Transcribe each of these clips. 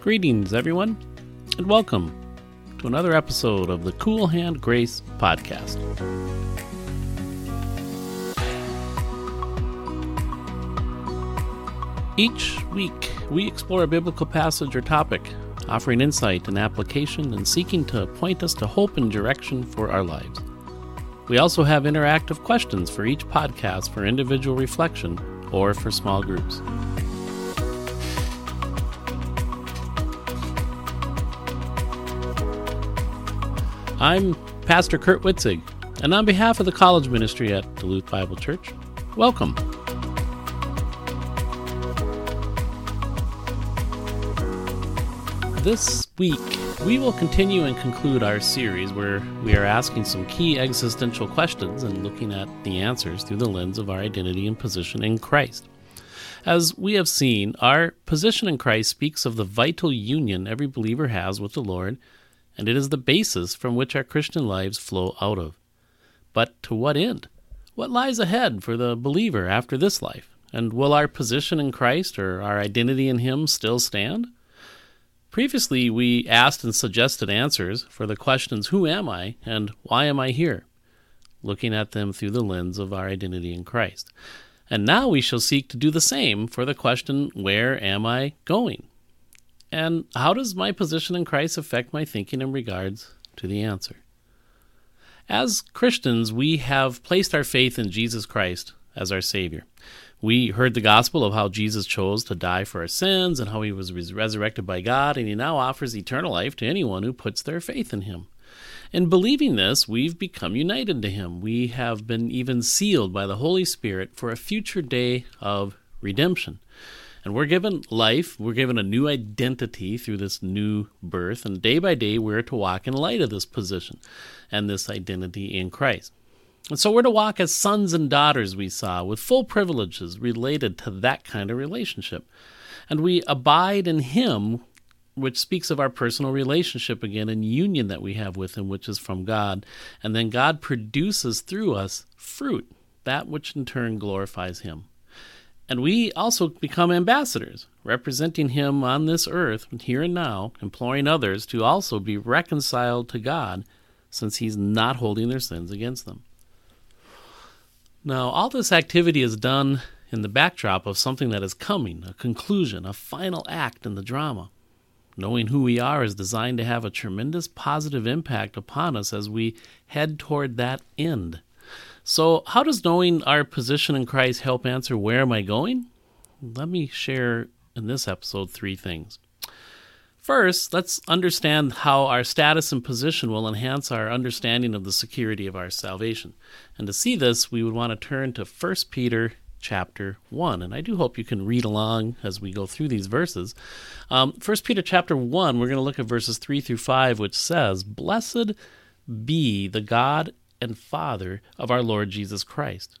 Greetings, everyone, and welcome to another episode of the Cool Hand Grace Podcast. Each week, we explore a biblical passage or topic, offering insight and application and seeking to point us to hope and direction for our lives. We also have interactive questions for each podcast for individual reflection or for small groups. I'm Pastor Kurt Witzig, and on behalf of the college ministry at Duluth Bible Church, welcome. This week, we will continue and conclude our series where we are asking some key existential questions and looking at the answers through the lens of our identity and position in Christ. As we have seen, our position in Christ speaks of the vital union every believer has with the Lord and it is the basis from which our Christian lives flow out of. But to what end? What lies ahead for the believer after this life? And will our position in Christ or our identity in Him still stand? Previously, we asked and suggested answers for the questions Who am I and why am I here? looking at them through the lens of our identity in Christ. And now we shall seek to do the same for the question Where am I going? And how does my position in Christ affect my thinking in regards to the answer? As Christians, we have placed our faith in Jesus Christ as our Savior. We heard the gospel of how Jesus chose to die for our sins and how he was resurrected by God, and he now offers eternal life to anyone who puts their faith in him. In believing this, we've become united to him. We have been even sealed by the Holy Spirit for a future day of redemption. And we're given life, we're given a new identity through this new birth, and day by day we're to walk in light of this position and this identity in Christ. And so we're to walk as sons and daughters, we saw, with full privileges related to that kind of relationship. And we abide in Him, which speaks of our personal relationship again and union that we have with Him, which is from God. And then God produces through us fruit, that which in turn glorifies Him. And we also become ambassadors, representing Him on this earth, here and now, imploring others to also be reconciled to God, since He's not holding their sins against them. Now, all this activity is done in the backdrop of something that is coming, a conclusion, a final act in the drama. Knowing who we are is designed to have a tremendous positive impact upon us as we head toward that end. So, how does knowing our position in Christ help answer where am I going? Let me share in this episode three things. First, let's understand how our status and position will enhance our understanding of the security of our salvation. And to see this, we would want to turn to 1 Peter chapter 1. And I do hope you can read along as we go through these verses. Um, 1 Peter chapter 1, we're going to look at verses 3 through 5, which says, Blessed be the God and Father of our Lord Jesus Christ,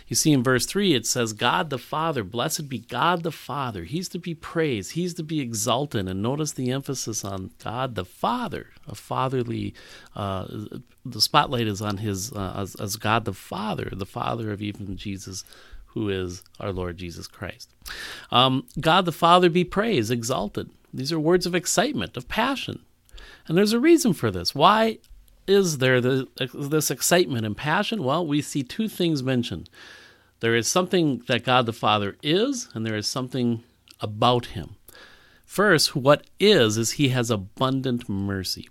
You see in verse 3, it says, God the Father, blessed be God the Father. He's to be praised, He's to be exalted. And notice the emphasis on God the Father, a fatherly, uh, the spotlight is on His, uh, as, as God the Father, the Father of even Jesus who is our Lord Jesus Christ. Um, God the Father be praised, exalted. These are words of excitement, of passion. And there's a reason for this. Why is there the, this excitement and passion? Well, we see two things mentioned. There is something that God the Father is, and there is something about him. First, what is, is he has abundant mercy.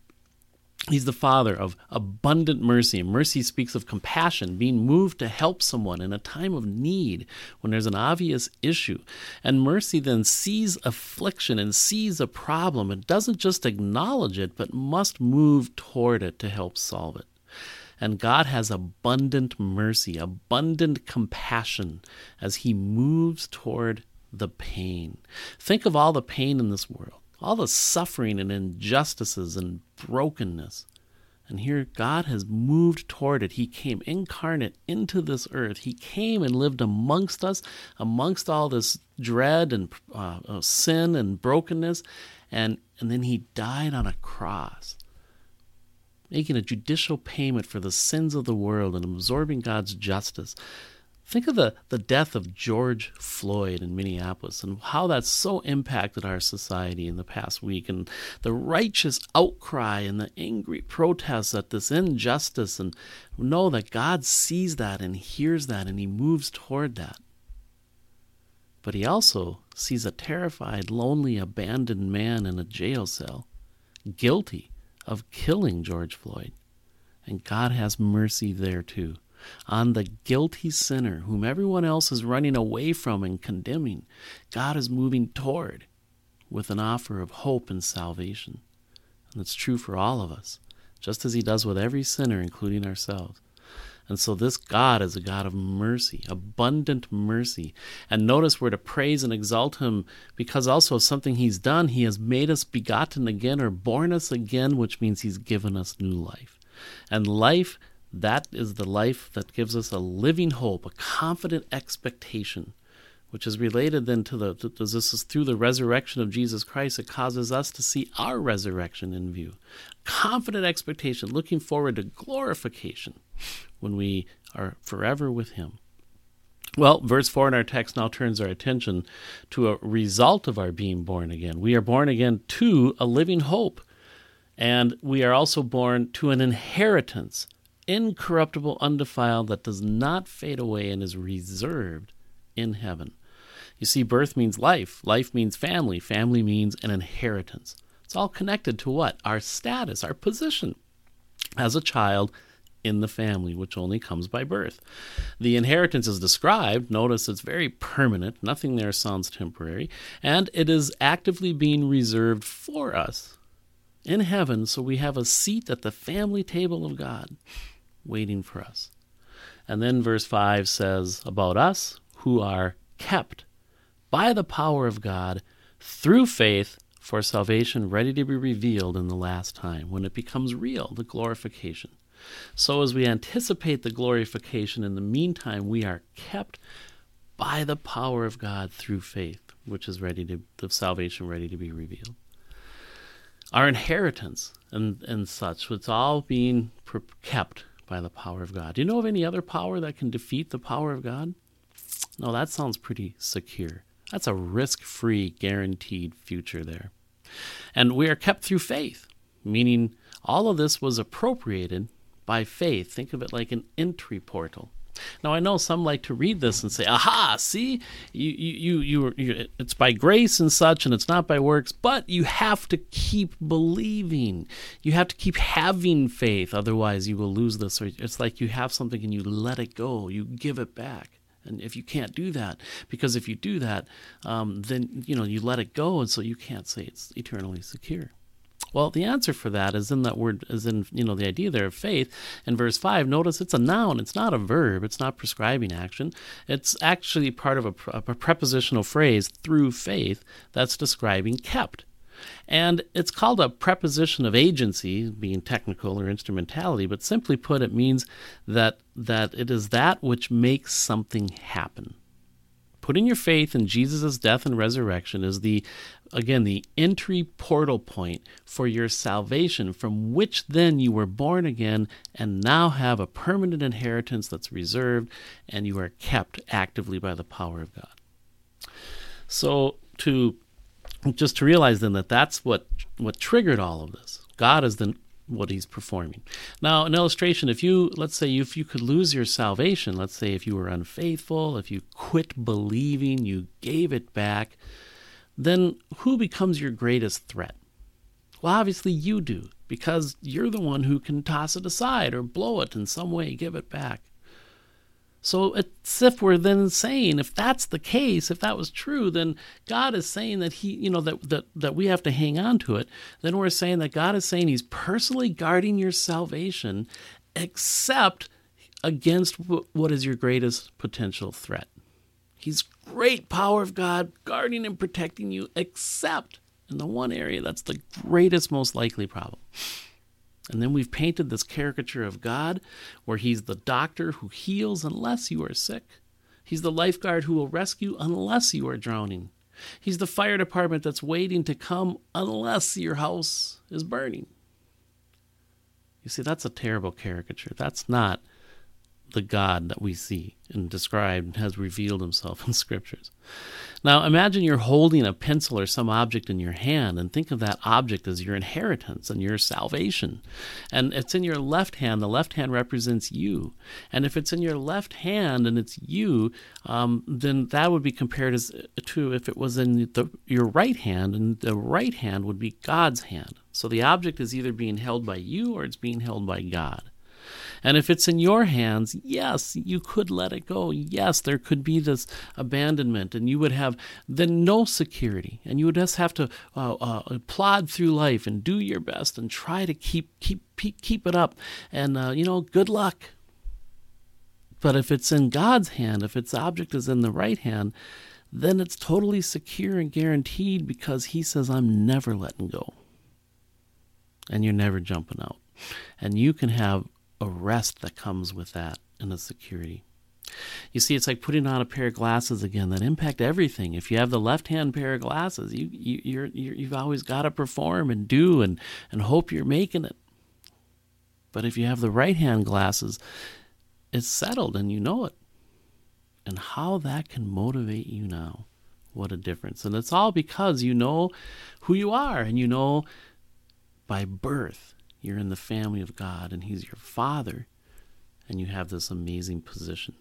He's the Father of abundant mercy. Mercy speaks of compassion, being moved to help someone in a time of need when there's an obvious issue. And mercy then sees affliction and sees a problem and doesn't just acknowledge it, but must move toward it to help solve it. And God has abundant mercy, abundant compassion as He moves toward the pain. Think of all the pain in this world, all the suffering and injustices and brokenness. And here God has moved toward it. He came incarnate into this earth. He came and lived amongst us, amongst all this dread and uh, sin and brokenness. And, and then he died on a cross, making a judicial payment for the sins of the world and absorbing God's justice. Think of the, the death of George Floyd in Minneapolis and how that's so impacted our society in the past week, and the righteous outcry and the angry protests at this injustice, and know that God sees that and hears that and He moves toward that. But He also sees a terrified, lonely, abandoned man in a jail cell, guilty of killing George Floyd. And God has mercy there too on the guilty sinner whom everyone else is running away from and condemning, God is moving toward with an offer of hope and salvation. And it's true for all of us, just as He does with every sinner, including ourselves. And so this God is a God of mercy, abundant mercy. And notice we're to praise and exalt him because also of something he's done, he has made us begotten again or born us again, which means he's given us new life. And life that is the life that gives us a living hope, a confident expectation, which is related then to the, to, this is through the resurrection of Jesus Christ, it causes us to see our resurrection in view. Confident expectation, looking forward to glorification when we are forever with Him. Well, verse 4 in our text now turns our attention to a result of our being born again. We are born again to a living hope, and we are also born to an inheritance incorruptible, undefiled, that does not fade away and is reserved in heaven. You see, birth means life, life means family, family means an inheritance. It's all connected to what? Our status, our position as a child in the family, which only comes by birth. The inheritance is described. Notice it's very permanent. Nothing there sounds temporary. And it is actively being reserved for us in heaven, so we have a seat at the family table of God waiting for us. And then verse 5 says about us who are kept by the power of God through faith for salvation ready to be revealed in the last time when it becomes real, the glorification. So, as we anticipate the glorification, in the meantime, we are kept by the power of God through faith, which is ready to, the salvation ready to be revealed. Our inheritance and, and such, it's all being kept by the power of God. Do you know of any other power that can defeat the power of God? No, that sounds pretty secure. That's a risk free, guaranteed future there. And we are kept through faith, meaning all of this was appropriated by faith. Think of it like an entry portal. Now I know some like to read this and say, "Aha! See, you you you, you it's by grace and such, and it's not by works." But you have to keep believing. You have to keep having faith, otherwise you will lose this. It's like you have something and you let it go, you give it back. And if you can't do that, because if you do that, um, then you know you let it go, and so you can't say it's eternally secure. Well, the answer for that is in that word, is in you know the idea there of faith. In verse five, notice it's a noun; it's not a verb. It's not prescribing action. It's actually part of a, a prepositional phrase through faith that's describing kept. And it's called a preposition of agency, being technical or instrumentality, but simply put, it means that, that it is that which makes something happen. Putting your faith in Jesus' death and resurrection is the, again, the entry portal point for your salvation, from which then you were born again and now have a permanent inheritance that's reserved and you are kept actively by the power of God. So, to just to realize then that that's what what triggered all of this. God is the what he's performing. Now, an illustration, if you, let's say, if you could lose your salvation, let's say if you were unfaithful, if you quit believing, you gave it back, then who becomes your greatest threat? Well, obviously you do, because you're the one who can toss it aside or blow it in some way, give it back. So it's if we're then saying, if that's the case, if that was true, then God is saying that He, you know, that, that, that we have to hang on to it. Then we're saying that God is saying He's personally guarding your salvation except against what is your greatest potential threat. He's great power of God guarding and protecting you, except in the one area that's the greatest, most likely problem. And then we've painted this caricature of God where he's the doctor who heals unless you are sick. He's the lifeguard who will rescue unless you are drowning. He's the fire department that's waiting to come unless your house is burning. You see, that's a terrible caricature. That's not the God that we see and described has revealed himself in scriptures. Now, imagine you're holding a pencil or some object in your hand and think of that object as your inheritance and your salvation. And it's in your left hand, the left hand represents you. And if it's in your left hand and it's you, um, then that would be compared as, to if it was in the, your right hand, and the right hand would be God's hand. So the object is either being held by you or it's being held by God. And if it's in your hands, yes, you could let it go. Yes, there could be this abandonment, and you would have then no security, and you would just have to uh, uh, plod through life and do your best and try to keep keep keep it up. And uh, you know, good luck. But if it's in God's hand, if its object is in the right hand, then it's totally secure and guaranteed because He says, I'm never letting go. And you're never jumping out. And you can have a rest that comes with that and a security. You see, it's like putting on a pair of glasses again that impact everything. If you have the left-hand pair of glasses, you, you you're, you have always got to perform and do and and hope you're making it. But if you have the right-hand glasses, it's settled and you know it. And how that can motivate you now. What a difference. And it's all because you know who you are and you know by birth you're in the family of God and He's your Father, and you have this amazing position.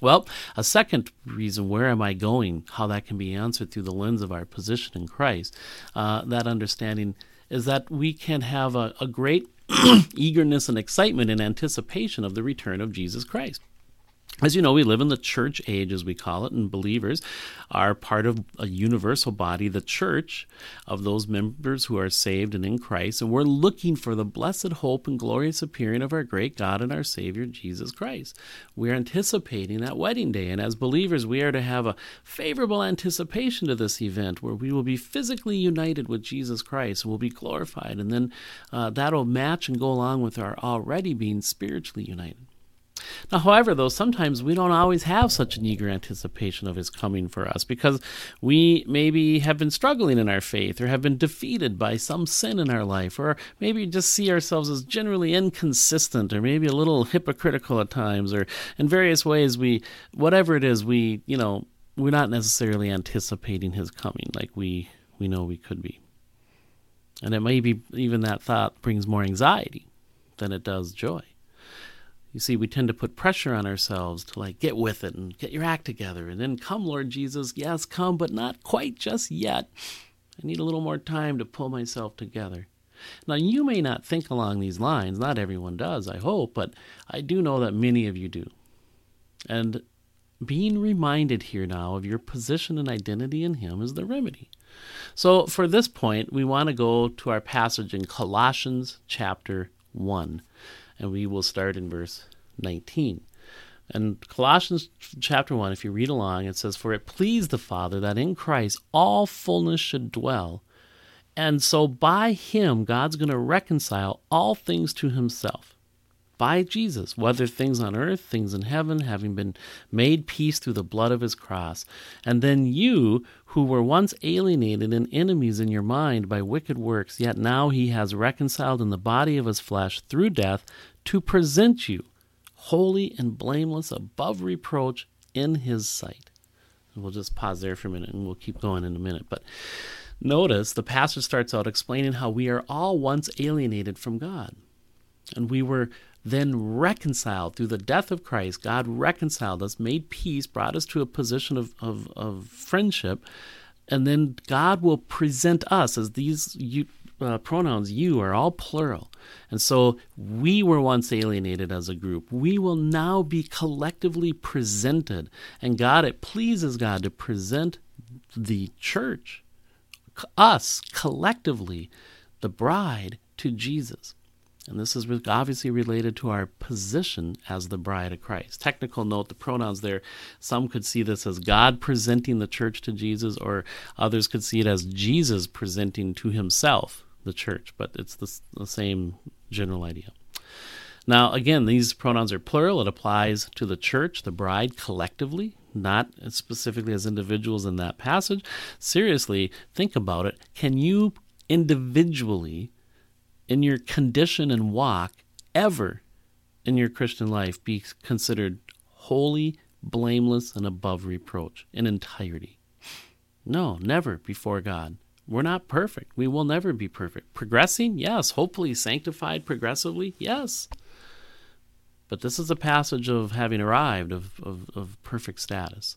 Well, a second reason, where am I going, how that can be answered through the lens of our position in Christ, uh, that understanding is that we can have a, a great eagerness and excitement and anticipation of the return of Jesus Christ. As you know, we live in the church age, as we call it, and believers are part of a universal body, the church of those members who are saved and in Christ. And we're looking for the blessed hope and glorious appearing of our great God and our Savior, Jesus Christ. We're anticipating that wedding day. And as believers, we are to have a favorable anticipation to this event where we will be physically united with Jesus Christ and will be glorified. And then uh, that'll match and go along with our already being spiritually united. Now, however, though, sometimes we don't always have such an eager anticipation of his coming for us because we maybe have been struggling in our faith or have been defeated by some sin in our life or maybe just see ourselves as generally inconsistent or maybe a little hypocritical at times or in various ways we, whatever it is, we, you know, we're not necessarily anticipating his coming like we, we know we could be. And it may be even that thought brings more anxiety than it does joy. You see, we tend to put pressure on ourselves to like get with it and get your act together and then come, Lord Jesus. Yes, come, but not quite just yet. I need a little more time to pull myself together. Now, you may not think along these lines. Not everyone does, I hope, but I do know that many of you do. And being reminded here now of your position and identity in Him is the remedy. So, for this point, we want to go to our passage in Colossians chapter 1 and we will start in verse 19. And Colossians chapter 1, if you read along, it says, For it pleased the Father that in Christ all fullness should dwell. And so by him, God's going to reconcile all things to himself by Jesus, whether things on earth, things in heaven, having been made peace through the blood of his cross. And then you, who were once alienated and enemies in your mind by wicked works, yet now he has reconciled in the body of his flesh through death to present you holy and blameless above reproach in his sight. And we'll just pause there for a minute and we'll keep going in a minute. But notice the passage starts out explaining how we are all once alienated from God. And we were then reconciled through the death of Christ. God reconciled us, made peace, brought us to a position of, of, of friendship. And then God will present us as these you, uh, pronouns, you, are all plural. And so we were once alienated as a group. We will now be collectively presented. And God, it pleases God to present the church, us collectively, the bride, to Jesus. And this is obviously related to our position as the bride of Christ. Technical note the pronouns there, some could see this as God presenting the church to Jesus, or others could see it as Jesus presenting to himself the church, but it's the, the same general idea. Now, again, these pronouns are plural. It applies to the church, the bride collectively, not specifically as individuals in that passage. Seriously, think about it. Can you individually in your condition and walk ever in your Christian life be considered holy, blameless, and above reproach in entirety? No, never before God. We're not perfect. We will never be perfect. Progressing? Yes. Hopefully sanctified progressively? Yes. But this is a passage of having arrived, of, of, of perfect status.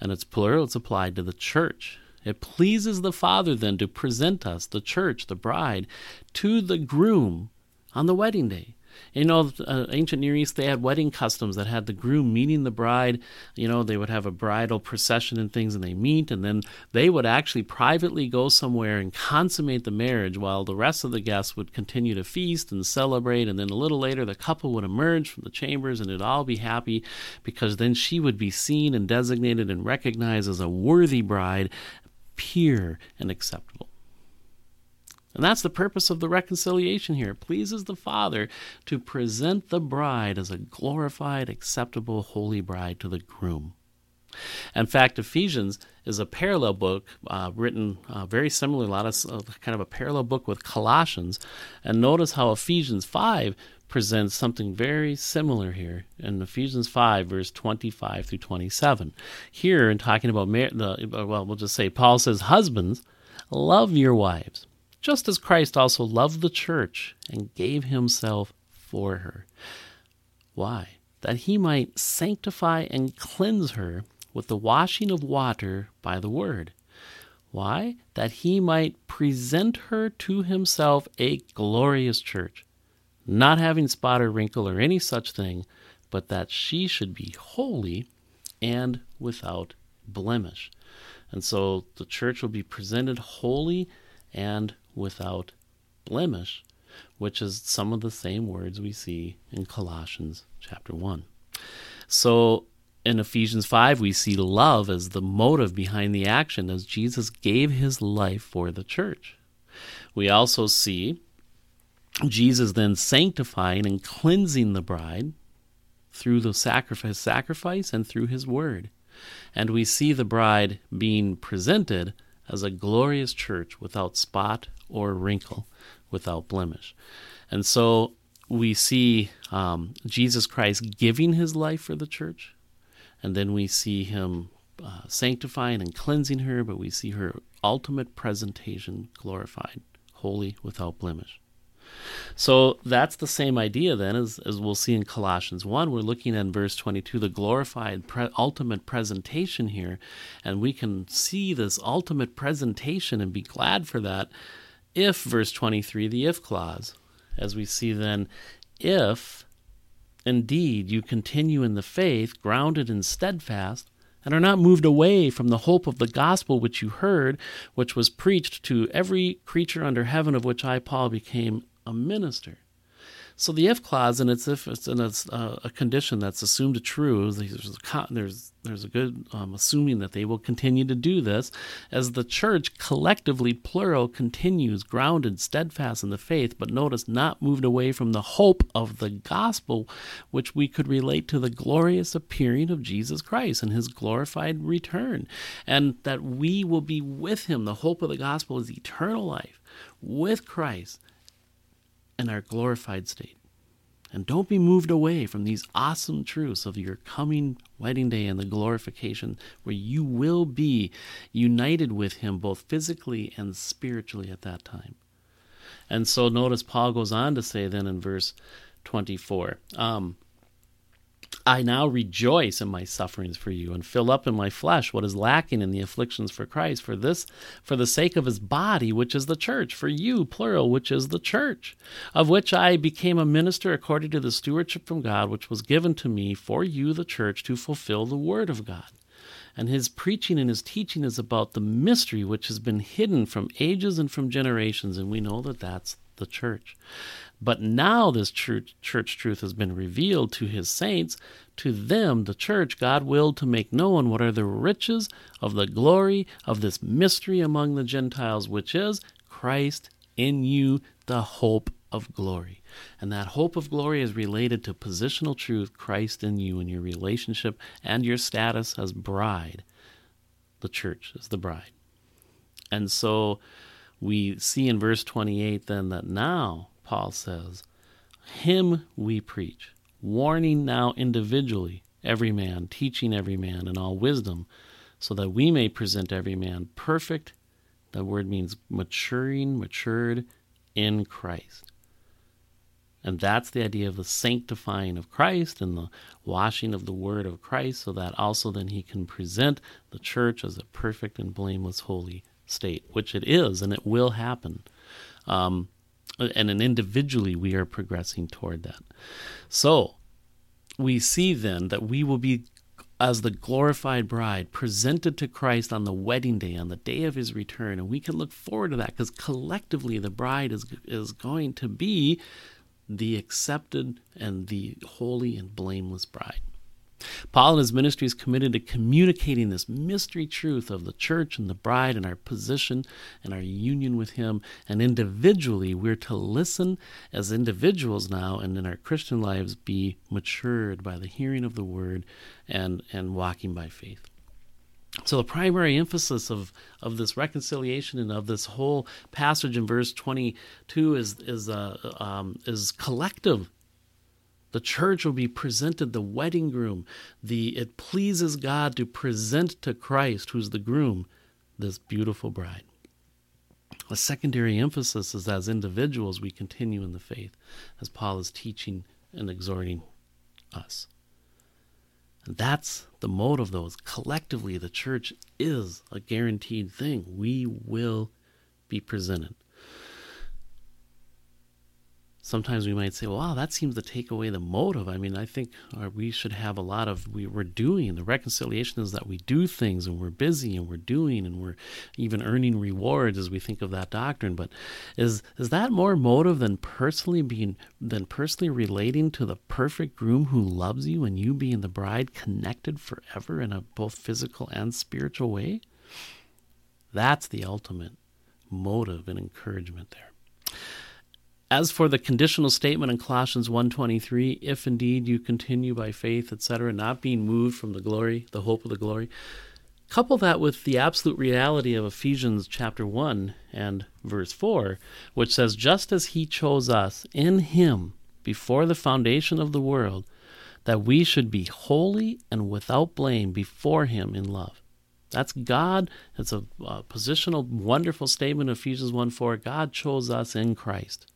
And it's plural, it's applied to the church. It pleases the Father then to present us, the church, the bride, to the groom on the wedding day. You know, uh, ancient Near East, they had wedding customs that had the groom meeting the bride. You know, they would have a bridal procession and things, and they meet, and then they would actually privately go somewhere and consummate the marriage while the rest of the guests would continue to feast and celebrate. And then a little later, the couple would emerge from the chambers and it'd all be happy because then she would be seen and designated and recognized as a worthy bride pure and acceptable. And that's the purpose of the reconciliation here. It pleases the Father to present the bride as a glorified, acceptable, holy bride to the groom. In fact, Ephesians is a parallel book uh, written uh, very similar, a lot of uh, kind of a parallel book with Colossians. And notice how Ephesians 5 presents something very similar here in Ephesians 5, verse 25 through 27. Here, in talking about, mar- the, well, we'll just say, Paul says, Husbands, love your wives, just as Christ also loved the church and gave himself for her. Why? That he might sanctify and cleanse her with the washing of water by the word. Why? That he might present her to himself a glorious church not having spot or wrinkle or any such thing, but that she should be holy and without blemish. And so the church will be presented holy and without blemish, which is some of the same words we see in Colossians chapter 1. So in Ephesians 5, we see love as the motive behind the action as Jesus gave his life for the church. We also see Jesus then sanctifying and cleansing the bride through the sacrifice, sacrifice and through his word. And we see the bride being presented as a glorious church without spot or wrinkle, without blemish. And so we see um, Jesus Christ giving his life for the church, and then we see him uh, sanctifying and cleansing her, but we see her ultimate presentation glorified, holy, without blemish. So that's the same idea then as, as we'll see in Colossians 1. We're looking at verse 22, the glorified pre- ultimate presentation here. And we can see this ultimate presentation and be glad for that if, verse 23, the if clause, as we see then, if indeed you continue in the faith, grounded and steadfast, and are not moved away from the hope of the gospel which you heard, which was preached to every creature under heaven, of which I, Paul, became a minister. So the if clause, and it's if it's in a, a condition that's assumed true, there's there's, there's a good um, assuming that they will continue to do this as the church collectively, plural, continues grounded, steadfast in the faith, but notice not moved away from the hope of the gospel, which we could relate to the glorious appearing of Jesus Christ and his glorified return, and that we will be with him. The hope of the gospel is eternal life with Christ in our glorified state. And don't be moved away from these awesome truths of your coming wedding day and the glorification, where you will be united with Him both physically and spiritually at that time. And so notice Paul goes on to say then in verse 24. Um, I now rejoice in my sufferings for you and fill up in my flesh what is lacking in the afflictions for Christ for this for the sake of his body which is the church for you plural which is the church of which I became a minister according to the stewardship from God which was given to me for you the church to fulfill the word of God and his preaching and his teaching is about the mystery which has been hidden from ages and from generations and we know that that's the church. But now this church, truth has been revealed to his saints. To them, the church, God willed to make known what are the riches of the glory of this mystery among the Gentiles, which is Christ in you, the hope of glory. And that hope of glory is related to positional truth, Christ in you, and your relationship and your status as bride. The church is the bride. And so we see in verse 28 then that now, Paul says, Him we preach, warning now individually every man, teaching every man in all wisdom, so that we may present every man perfect. That word means maturing, matured in Christ. And that's the idea of the sanctifying of Christ and the washing of the word of Christ, so that also then he can present the church as a perfect and blameless, holy state, which it is and it will happen. Um, and then individually, we are progressing toward that. So we see then that we will be as the glorified bride presented to Christ on the wedding day, on the day of his return. And we can look forward to that because collectively the bride is, is going to be the accepted and the holy and blameless bride. Paul and his ministry is committed to communicating this mystery truth of the church and the bride and our position and our union with him. And individually, we're to listen as individuals now and in our Christian lives be matured by the hearing of the word and, and walking by faith. So the primary emphasis of, of this reconciliation and of this whole passage in verse 22 is is uh, um, is collective the church will be presented the wedding groom. The it pleases God to present to Christ, who's the groom, this beautiful bride. A secondary emphasis is as individuals we continue in the faith, as Paul is teaching and exhorting us. And that's the motive, though, is collectively the church is a guaranteed thing. We will be presented sometimes we might say, well, wow, that seems to take away the motive. I mean, I think uh, we should have a lot of, we, we're doing, the reconciliation is that we do things and we're busy and we're doing and we're even earning rewards as we think of that doctrine. But is, is that more motive than personally being, than personally relating to the perfect groom who loves you and you being the bride connected forever in a both physical and spiritual way? That's the ultimate motive and encouragement there. As for the conditional statement in Colossians 1:23, if indeed you continue by faith, etc., not being moved from the glory, the hope of the glory, couple that with the absolute reality of Ephesians chapter 1 and verse 4, which says just as he chose us in him before the foundation of the world, that we should be holy and without blame before him in love. That's God. It's a, a positional, wonderful statement of Ephesians 1 4. God chose us in Christ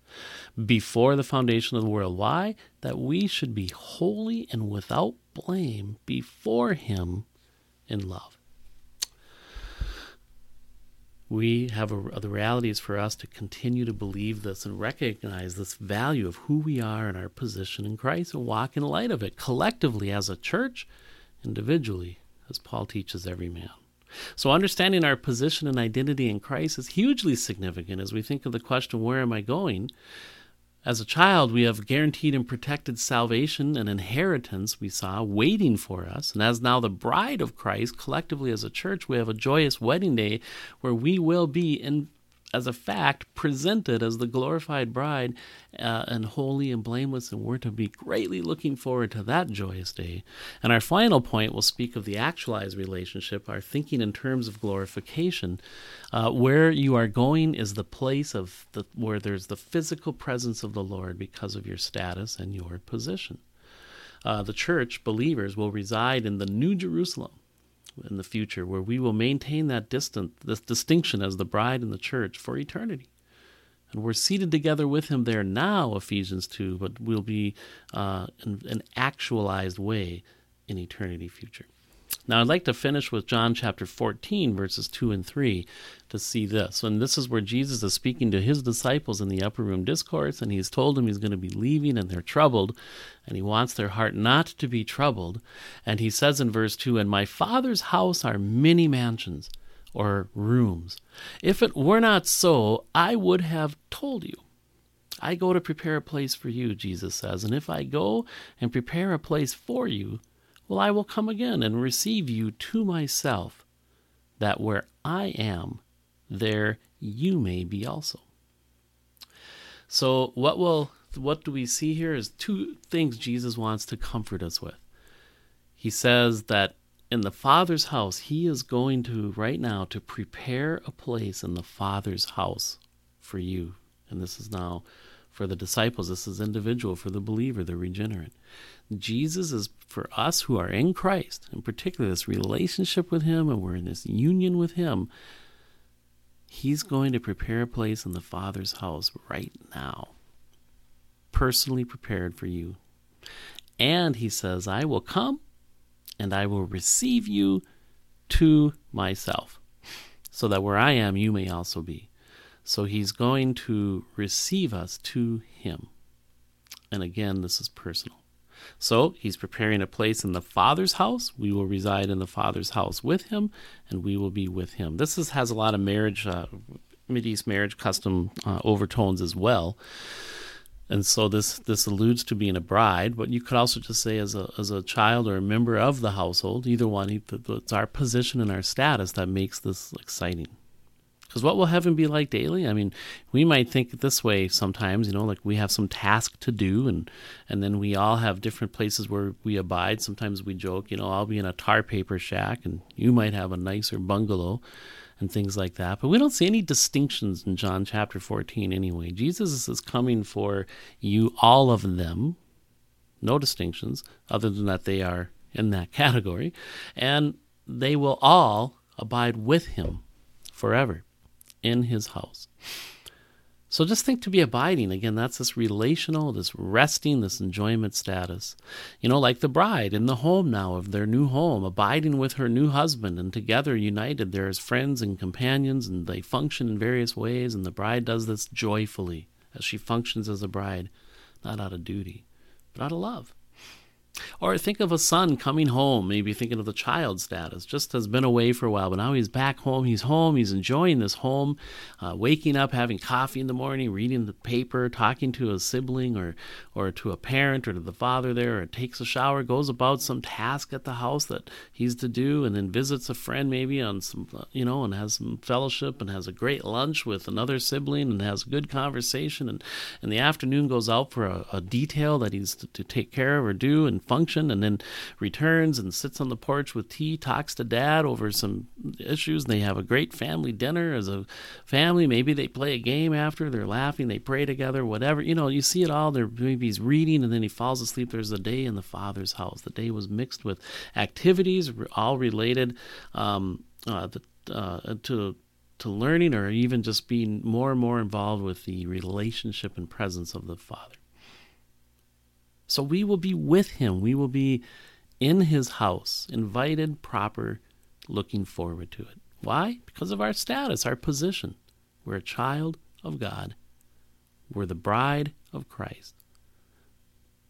before the foundation of the world. Why? That we should be holy and without blame before Him in love. We have a, the reality is for us to continue to believe this and recognize this value of who we are and our position in Christ and walk in light of it collectively as a church, individually, as Paul teaches every man. So, understanding our position and identity in Christ is hugely significant as we think of the question, Where am I going? As a child, we have guaranteed and protected salvation and inheritance, we saw, waiting for us. And as now the bride of Christ, collectively as a church, we have a joyous wedding day where we will be in as a fact presented as the glorified bride uh, and holy and blameless, and we're to be greatly looking forward to that joyous day. And our final point will speak of the actualized relationship, our thinking in terms of glorification. Uh, where you are going is the place of the, where there's the physical presence of the Lord because of your status and your position. Uh, the church, believers, will reside in the New Jerusalem in the future where we will maintain that distant, this distinction as the bride and the church for eternity. And we're seated together with him there now, Ephesians 2, but we'll be uh, in an actualized way in eternity future. Now, I'd like to finish with John chapter 14, verses 2 and 3, to see this. And this is where Jesus is speaking to his disciples in the upper room discourse, and he's told them he's going to be leaving, and they're troubled, and he wants their heart not to be troubled. And he says in verse 2 And my Father's house are many mansions, or rooms. If it were not so, I would have told you. I go to prepare a place for you, Jesus says. And if I go and prepare a place for you, well, I will come again and receive you to myself, that where I am, there you may be also. So, what will what do we see here is two things Jesus wants to comfort us with. He says that in the Father's house, he is going to right now to prepare a place in the Father's house for you. And this is now for the disciples, this is individual for the believer, the regenerate. Jesus is for us who are in Christ, in particular this relationship with him and we're in this union with him. He's going to prepare a place in the Father's house right now, personally prepared for you. And he says, I will come and I will receive you to myself, so that where I am, you may also be. So he's going to receive us to him. And again, this is personal. So he's preparing a place in the Father's house. We will reside in the Father's house with him, and we will be with him. This is, has a lot of marriage, uh, East marriage custom uh, overtones as well. And so this this alludes to being a bride, but you could also just say as a as a child or a member of the household, either one. It's our position and our status that makes this exciting. Because what will heaven be like daily? I mean, we might think this way sometimes, you know, like we have some task to do, and and then we all have different places where we abide. Sometimes we joke, you know, I'll be in a tar paper shack, and you might have a nicer bungalow and things like that. But we don't see any distinctions in John chapter 14 anyway. Jesus is coming for you, all of them, no distinctions, other than that they are in that category, and they will all abide with him forever in his house. So just think to be abiding. Again, that's this relational, this resting, this enjoyment status. You know, like the bride in the home now of their new home, abiding with her new husband and together united there as friends and companions, and they function in various ways. And the bride does this joyfully as she functions as a bride, not out of duty, but out of love. Or think of a son coming home, maybe thinking of the child status, just has been away for a while, but now he's back home. He's home. He's enjoying this home, uh, waking up, having coffee in the morning, reading the paper, talking to a sibling or, or to a parent or to the father there, or takes a shower, goes about some task at the house that he's to do, and then visits a friend maybe on some, you know, and has some fellowship and has a great lunch with another sibling and has a good conversation. And in the afternoon goes out for a, a detail that he's to, to take care of or do and function and then returns and sits on the porch with tea, talks to dad over some issues. And they have a great family dinner as a family. Maybe they play a game after, they're laughing, they pray together, whatever. You know, you see it all. There maybe he's reading and then he falls asleep. There's a day in the father's house. The day was mixed with activities, all related um, uh, uh, to to learning or even just being more and more involved with the relationship and presence of the Father. So we will be with him. We will be in his house, invited, proper, looking forward to it. Why? Because of our status, our position. We're a child of God. We're the bride of Christ.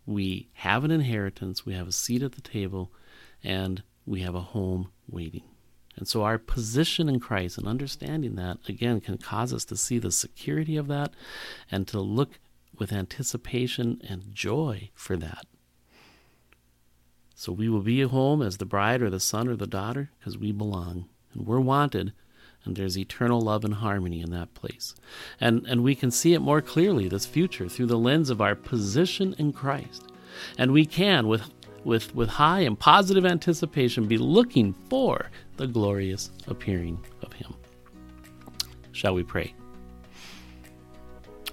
We have an inheritance, we have a seat at the table, and we have a home waiting. And so our position in Christ and understanding that, again, can cause us to see the security of that and to look with anticipation and joy for that. So we will be at home as the bride or the son or the daughter because we belong and we're wanted and there's eternal love and harmony in that place. And and we can see it more clearly this future through the lens of our position in Christ. And we can with with with high and positive anticipation be looking for the glorious appearing of him. Shall we pray?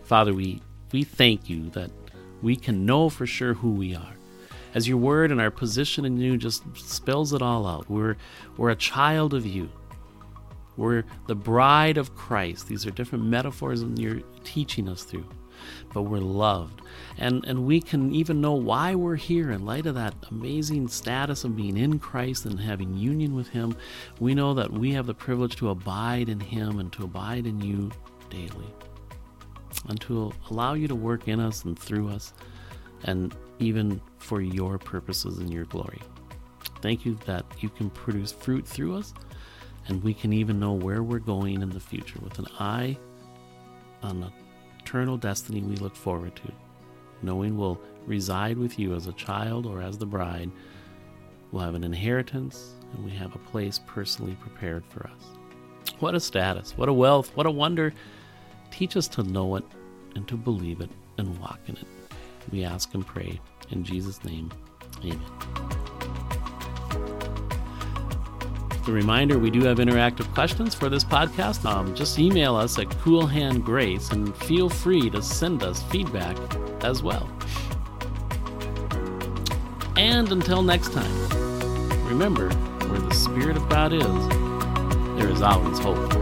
Father, we we thank you that we can know for sure who we are. As your word and our position in you just spells it all out. We're, we're a child of you. We're the bride of Christ. These are different metaphors and you're teaching us through. But we're loved. And, and we can even know why we're here in light of that amazing status of being in Christ and having union with Him. We know that we have the privilege to abide in Him and to abide in you daily and to allow you to work in us and through us, and even for your purposes and your glory. Thank you that you can produce fruit through us, and we can even know where we're going in the future with an eye on eternal destiny we look forward to, knowing we'll reside with you as a child or as the bride. We'll have an inheritance and we have a place personally prepared for us. What a status, what a wealth, what a wonder. Teach us to know it and to believe it and walk in it. We ask and pray in Jesus' name. Amen. A reminder we do have interactive questions for this podcast. Um, just email us at coolhandgrace and feel free to send us feedback as well. And until next time, remember where the Spirit of God is, there is always hope.